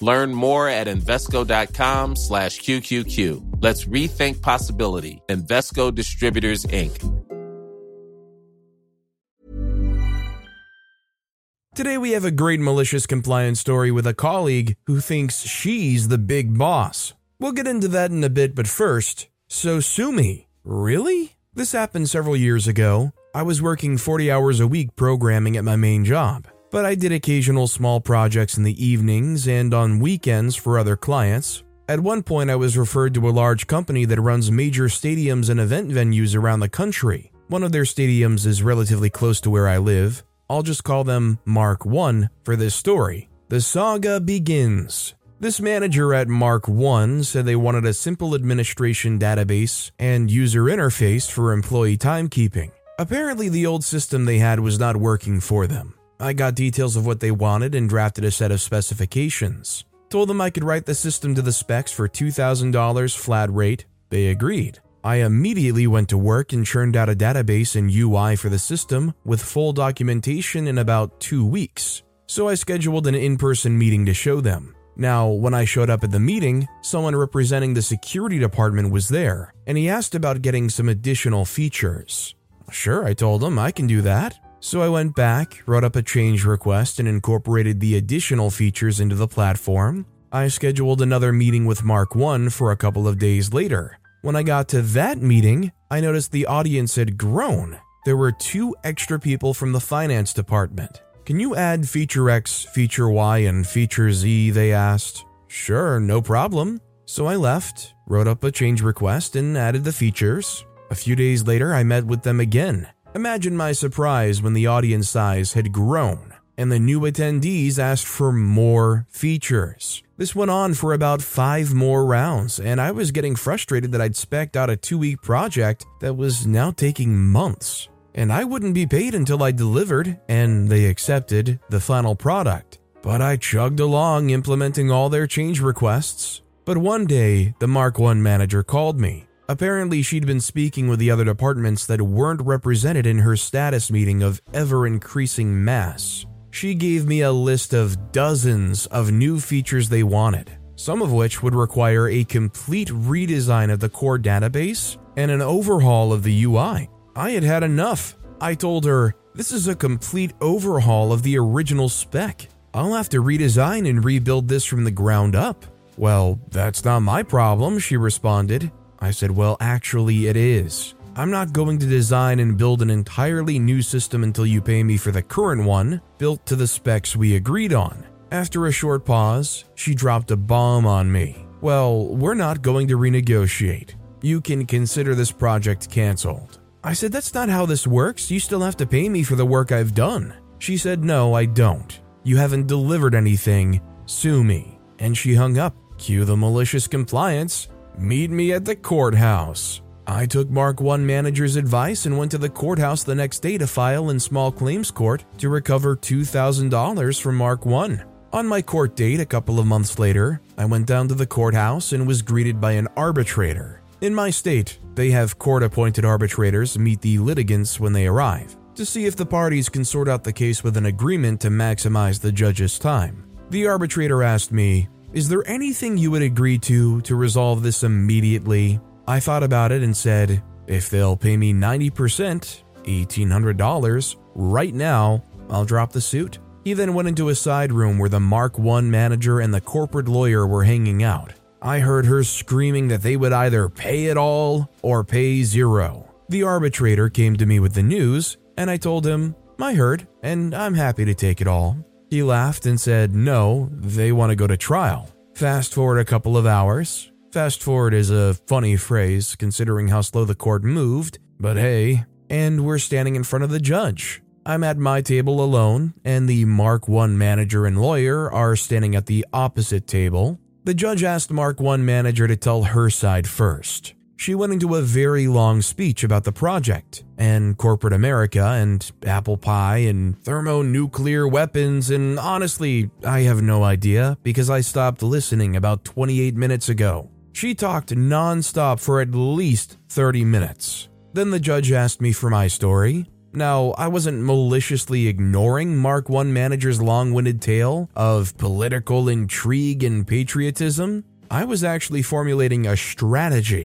Learn more at Invesco.com slash QQQ. Let's rethink possibility. Invesco Distributors, Inc. Today we have a great malicious compliance story with a colleague who thinks she's the big boss. We'll get into that in a bit, but first, so sue me. Really? This happened several years ago. I was working 40 hours a week programming at my main job but I did occasional small projects in the evenings and on weekends for other clients. At one point, I was referred to a large company that runs major stadiums and event venues around the country. One of their stadiums is relatively close to where I live. I'll just call them Mark 1 for this story. The saga begins. This manager at Mark 1 said they wanted a simple administration database and user interface for employee timekeeping. Apparently, the old system they had was not working for them. I got details of what they wanted and drafted a set of specifications. Told them I could write the system to the specs for $2,000 flat rate. They agreed. I immediately went to work and churned out a database and UI for the system with full documentation in about two weeks. So I scheduled an in person meeting to show them. Now, when I showed up at the meeting, someone representing the security department was there, and he asked about getting some additional features. Sure, I told him I can do that. So I went back, wrote up a change request, and incorporated the additional features into the platform. I scheduled another meeting with Mark 1 for a couple of days later. When I got to that meeting, I noticed the audience had grown. There were two extra people from the finance department. Can you add feature X, feature Y, and feature Z? They asked. Sure, no problem. So I left, wrote up a change request, and added the features. A few days later, I met with them again. Imagine my surprise when the audience size had grown and the new attendees asked for more features. This went on for about five more rounds, and I was getting frustrated that I'd specced out a two week project that was now taking months. And I wouldn't be paid until I delivered, and they accepted the final product. But I chugged along implementing all their change requests. But one day, the Mark 1 manager called me Apparently, she'd been speaking with the other departments that weren't represented in her status meeting of ever increasing mass. She gave me a list of dozens of new features they wanted, some of which would require a complete redesign of the core database and an overhaul of the UI. I had had enough. I told her, This is a complete overhaul of the original spec. I'll have to redesign and rebuild this from the ground up. Well, that's not my problem, she responded. I said, Well, actually, it is. I'm not going to design and build an entirely new system until you pay me for the current one, built to the specs we agreed on. After a short pause, she dropped a bomb on me. Well, we're not going to renegotiate. You can consider this project canceled. I said, That's not how this works. You still have to pay me for the work I've done. She said, No, I don't. You haven't delivered anything. Sue me. And she hung up. Cue the malicious compliance. Meet me at the courthouse. I took Mark 1 manager's advice and went to the courthouse the next day to file in small claims court to recover $2,000 from Mark 1. On my court date a couple of months later, I went down to the courthouse and was greeted by an arbitrator. In my state, they have court appointed arbitrators meet the litigants when they arrive to see if the parties can sort out the case with an agreement to maximize the judge's time. The arbitrator asked me, is there anything you would agree to to resolve this immediately? I thought about it and said, if they'll pay me 90%, $1,800, right now, I'll drop the suit. He then went into a side room where the Mark 1 manager and the corporate lawyer were hanging out. I heard her screaming that they would either pay it all or pay zero. The arbitrator came to me with the news, and I told him, I heard, and I'm happy to take it all. He laughed and said, No, they want to go to trial. Fast forward a couple of hours. Fast forward is a funny phrase considering how slow the court moved, but hey, and we're standing in front of the judge. I'm at my table alone, and the Mark 1 manager and lawyer are standing at the opposite table. The judge asked Mark 1 manager to tell her side first. She went into a very long speech about the project and corporate America and apple pie and thermonuclear weapons, and honestly, I have no idea because I stopped listening about 28 minutes ago. She talked nonstop for at least 30 minutes. Then the judge asked me for my story. Now, I wasn't maliciously ignoring Mark 1 manager's long winded tale of political intrigue and patriotism. I was actually formulating a strategy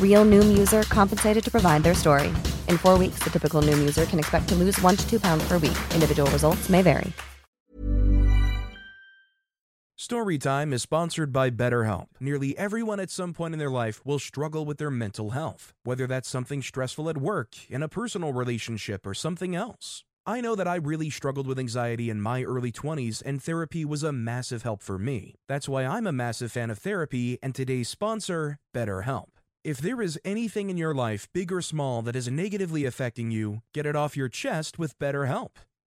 Real Noom user compensated to provide their story. In four weeks, the typical Noom user can expect to lose one to two pounds per week. Individual results may vary. Storytime is sponsored by BetterHelp. Nearly everyone at some point in their life will struggle with their mental health, whether that's something stressful at work, in a personal relationship, or something else. I know that I really struggled with anxiety in my early 20s, and therapy was a massive help for me. That's why I'm a massive fan of therapy and today's sponsor, BetterHelp. If there is anything in your life, big or small, that is negatively affecting you, get it off your chest with BetterHelp.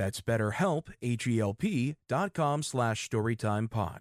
That's betterhelp, H-E-L-P dot com slash storytimepod.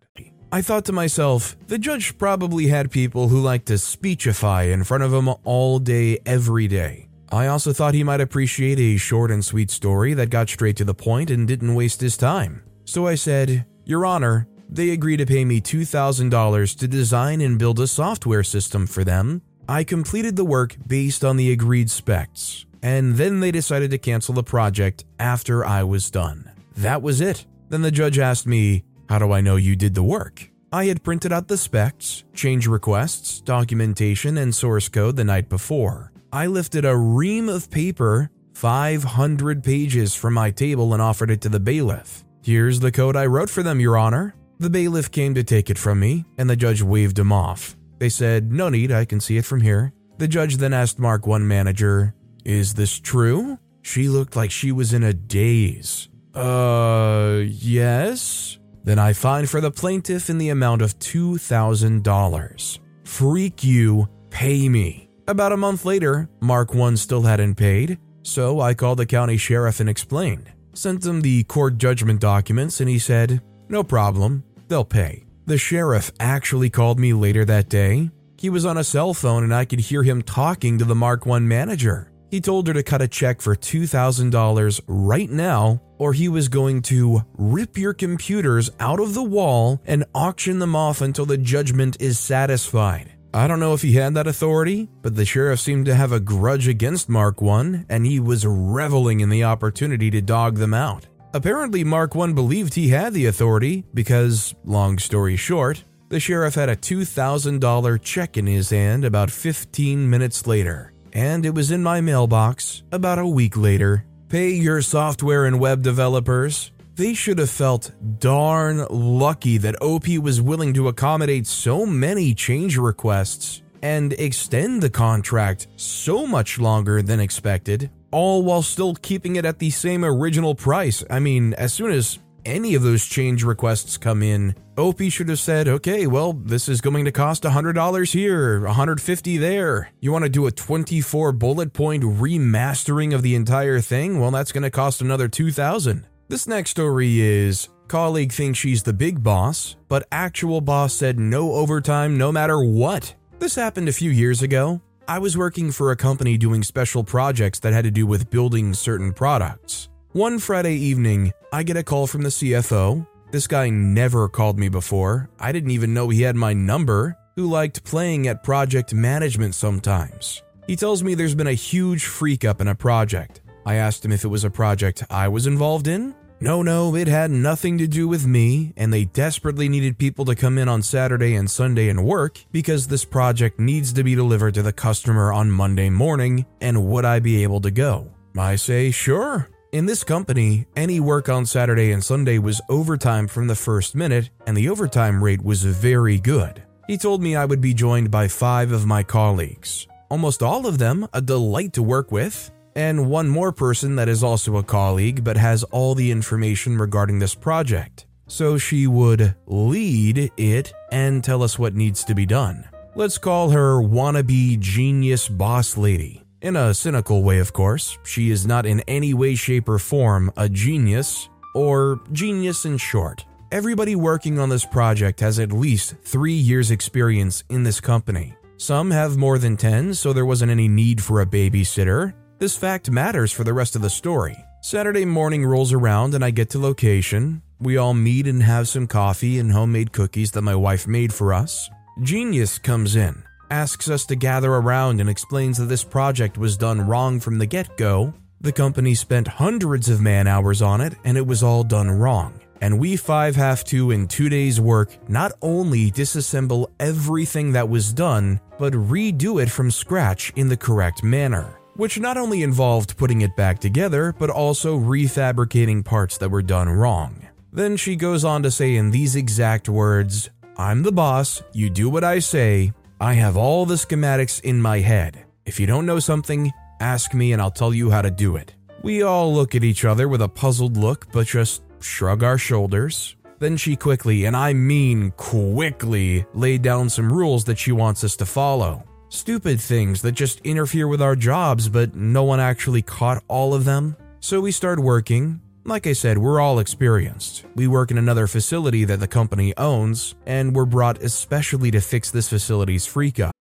I thought to myself, the judge probably had people who like to speechify in front of him all day, every day. I also thought he might appreciate a short and sweet story that got straight to the point and didn't waste his time. So I said, Your Honor, they agreed to pay me $2,000 to design and build a software system for them. I completed the work based on the agreed specs, and then they decided to cancel the project after I was done. That was it. Then the judge asked me, How do I know you did the work? I had printed out the specs, change requests, documentation, and source code the night before. I lifted a ream of paper, 500 pages, from my table and offered it to the bailiff. Here's the code I wrote for them, Your Honor. The bailiff came to take it from me, and the judge waved him off. They said, No need, I can see it from here. The judge then asked Mark 1 manager, Is this true? She looked like she was in a daze. Uh, yes? Then I find for the plaintiff in the amount of $2,000. Freak you, pay me. About a month later, Mark 1 still hadn't paid, so I called the county sheriff and explained. Sent him the court judgment documents, and he said, No problem, they'll pay. The sheriff actually called me later that day. He was on a cell phone, and I could hear him talking to the Mark 1 manager. He told her to cut a check for $2,000 right now, or he was going to rip your computers out of the wall and auction them off until the judgment is satisfied. I don't know if he had that authority, but the sheriff seemed to have a grudge against Mark 1, and he was reveling in the opportunity to dog them out. Apparently, Mark 1 believed he had the authority because, long story short, the sheriff had a $2,000 check in his hand about 15 minutes later, and it was in my mailbox about a week later. Pay your software and web developers. They should have felt darn lucky that OP was willing to accommodate so many change requests and extend the contract so much longer than expected, all while still keeping it at the same original price. I mean, as soon as any of those change requests come in, OP should have said, okay, well, this is going to cost $100 here, 150 there. You want to do a 24 bullet point remastering of the entire thing? Well, that's going to cost another 2000 This next story is colleague thinks she's the big boss, but actual boss said no overtime no matter what. This happened a few years ago. I was working for a company doing special projects that had to do with building certain products. One Friday evening, I get a call from the CFO. This guy never called me before. I didn't even know he had my number, who liked playing at project management sometimes. He tells me there's been a huge freak up in a project. I asked him if it was a project I was involved in. No, no, it had nothing to do with me, and they desperately needed people to come in on Saturday and Sunday and work because this project needs to be delivered to the customer on Monday morning, and would I be able to go? I say, sure. In this company, any work on Saturday and Sunday was overtime from the first minute, and the overtime rate was very good. He told me I would be joined by five of my colleagues, almost all of them a delight to work with, and one more person that is also a colleague but has all the information regarding this project. So she would lead it and tell us what needs to be done. Let's call her wannabe genius boss lady. In a cynical way, of course, she is not in any way, shape, or form a genius, or genius in short. Everybody working on this project has at least three years' experience in this company. Some have more than 10, so there wasn't any need for a babysitter, this fact matters for the rest of the story. Saturday morning rolls around and I get to location. We all meet and have some coffee and homemade cookies that my wife made for us. Genius comes in, asks us to gather around and explains that this project was done wrong from the get go. The company spent hundreds of man hours on it and it was all done wrong. And we five have to, in two days' work, not only disassemble everything that was done, but redo it from scratch in the correct manner which not only involved putting it back together, but also refabricating parts that were done wrong. Then she goes on to say in these exact words I'm the boss, you do what I say, I have all the schematics in my head. If you don't know something, ask me and I'll tell you how to do it. We all look at each other with a puzzled look, but just shrug our shoulders. Then she quickly, and I mean quickly, laid down some rules that she wants us to follow. Stupid things that just interfere with our jobs, but no one actually caught all of them. So we start working. Like I said, we're all experienced. We work in another facility that the company owns, and we're brought especially to fix this facility's freak up.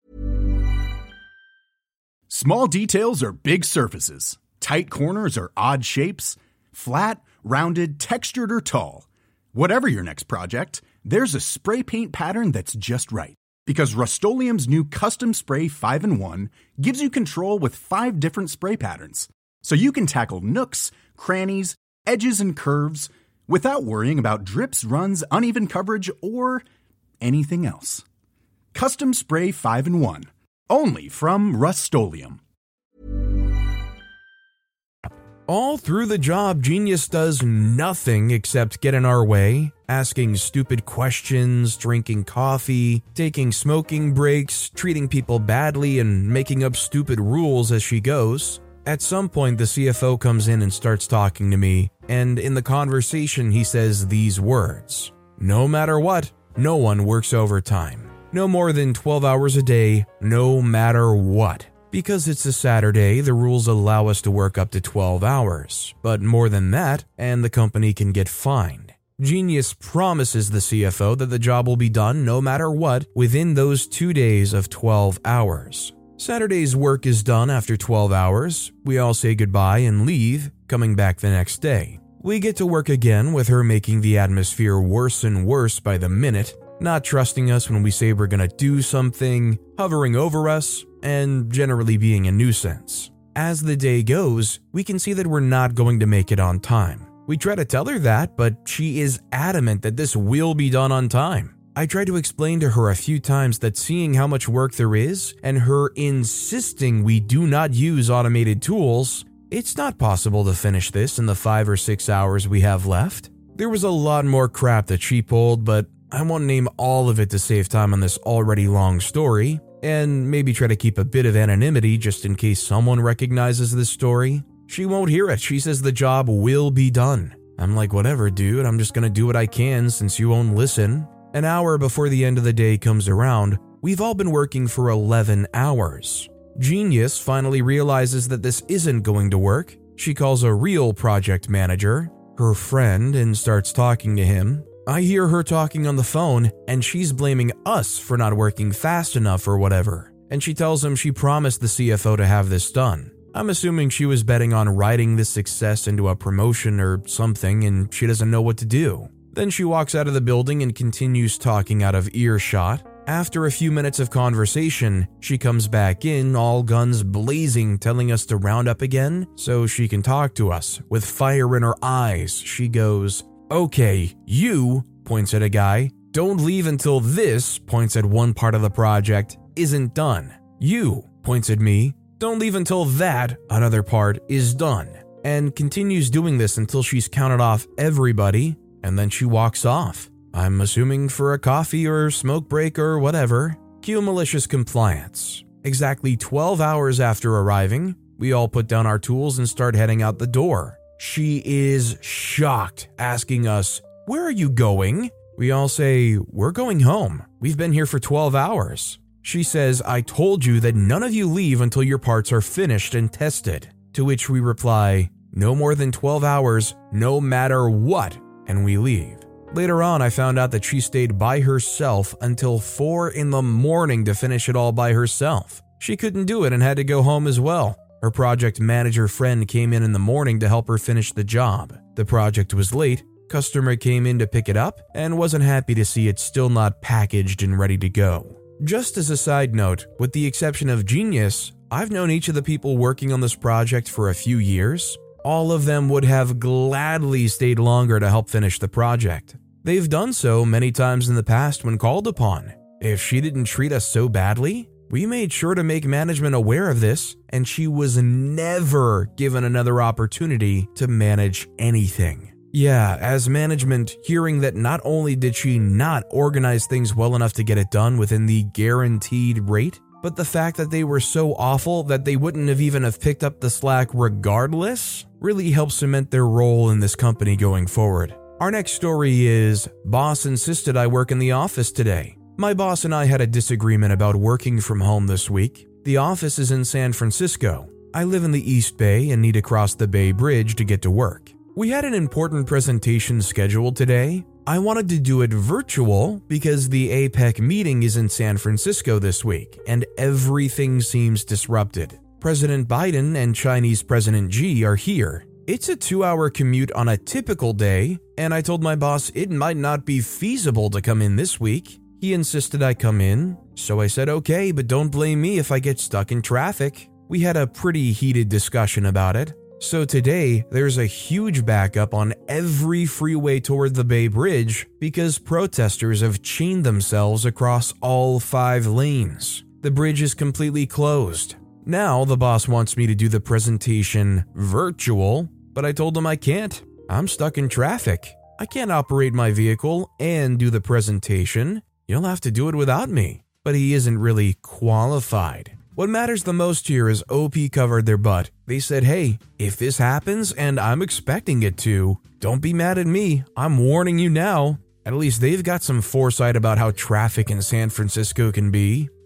Small details are big surfaces, tight corners are odd shapes, flat, rounded, textured, or tall. Whatever your next project, there's a spray paint pattern that's just right because Rust-Oleum Custom Spray 5 and 1 gives you control with five different spray patterns. So you can tackle nooks, crannies, edges, and curves without worrying about drips, runs, uneven coverage, or anything else. Custom Spray 5 and 1. Only from Rust All through the job, Genius does nothing except get in our way, asking stupid questions, drinking coffee, taking smoking breaks, treating people badly, and making up stupid rules as she goes. At some point, the CFO comes in and starts talking to me, and in the conversation, he says these words No matter what, no one works overtime. No more than 12 hours a day, no matter what. Because it's a Saturday, the rules allow us to work up to 12 hours, but more than that, and the company can get fined. Genius promises the CFO that the job will be done no matter what within those two days of 12 hours. Saturday's work is done after 12 hours. We all say goodbye and leave, coming back the next day. We get to work again with her making the atmosphere worse and worse by the minute, not trusting us when we say we're gonna do something, hovering over us, and generally being a nuisance. As the day goes, we can see that we're not going to make it on time. We try to tell her that, but she is adamant that this will be done on time. I try to explain to her a few times that seeing how much work there is and her insisting we do not use automated tools, it's not possible to finish this in the five or six hours we have left. There was a lot more crap that she pulled, but I won't name all of it to save time on this already long story, and maybe try to keep a bit of anonymity just in case someone recognizes this story. She won't hear it. She says the job will be done. I'm like, whatever, dude, I'm just gonna do what I can since you won't listen. An hour before the end of the day comes around, we've all been working for 11 hours. Genius finally realizes that this isn't going to work. She calls a real project manager, her friend, and starts talking to him. I hear her talking on the phone, and she's blaming us for not working fast enough or whatever. And she tells him she promised the CFO to have this done. I'm assuming she was betting on writing this success into a promotion or something, and she doesn't know what to do. Then she walks out of the building and continues talking out of earshot. After a few minutes of conversation, she comes back in, all guns blazing, telling us to round up again so she can talk to us. With fire in her eyes, she goes, Okay, you, points at a guy, don't leave until this, points at one part of the project, isn't done. You, points at me, don't leave until that, another part, is done. And continues doing this until she's counted off everybody and then she walks off. I'm assuming for a coffee or smoke break or whatever. Cue malicious compliance. Exactly 12 hours after arriving, we all put down our tools and start heading out the door. She is shocked, asking us, Where are you going? We all say, We're going home. We've been here for 12 hours. She says, I told you that none of you leave until your parts are finished and tested. To which we reply, No more than 12 hours, no matter what and we leave. Later on, I found out that she stayed by herself until 4 in the morning to finish it all by herself. She couldn't do it and had to go home as well. Her project manager friend came in in the morning to help her finish the job. The project was late, customer came in to pick it up, and wasn't happy to see it still not packaged and ready to go. Just as a side note, with the exception of Genius, I've known each of the people working on this project for a few years, all of them would have gladly stayed longer to help finish the project. They've done so many times in the past when called upon. If she didn't treat us so badly, we made sure to make management aware of this, and she was never given another opportunity to manage anything. Yeah, as management, hearing that not only did she not organize things well enough to get it done within the guaranteed rate, but the fact that they were so awful that they wouldn't have even have picked up the slack regardless really helps cement their role in this company going forward. Our next story is Boss insisted I work in the office today. My boss and I had a disagreement about working from home this week. The office is in San Francisco. I live in the East Bay and need to cross the Bay Bridge to get to work. We had an important presentation scheduled today, I wanted to do it virtual because the APEC meeting is in San Francisco this week and everything seems disrupted. President Biden and Chinese President Xi are here. It's a two hour commute on a typical day, and I told my boss it might not be feasible to come in this week. He insisted I come in, so I said okay, but don't blame me if I get stuck in traffic. We had a pretty heated discussion about it. So today, there's a huge backup on every freeway toward the Bay Bridge because protesters have chained themselves across all five lanes. The bridge is completely closed. Now, the boss wants me to do the presentation virtual, but I told him I can't. I'm stuck in traffic. I can't operate my vehicle and do the presentation. You'll have to do it without me. But he isn't really qualified. What matters the most here is OP covered their butt. They said, hey, if this happens and I'm expecting it to, don't be mad at me. I'm warning you now. At least they've got some foresight about how traffic in San Francisco can be.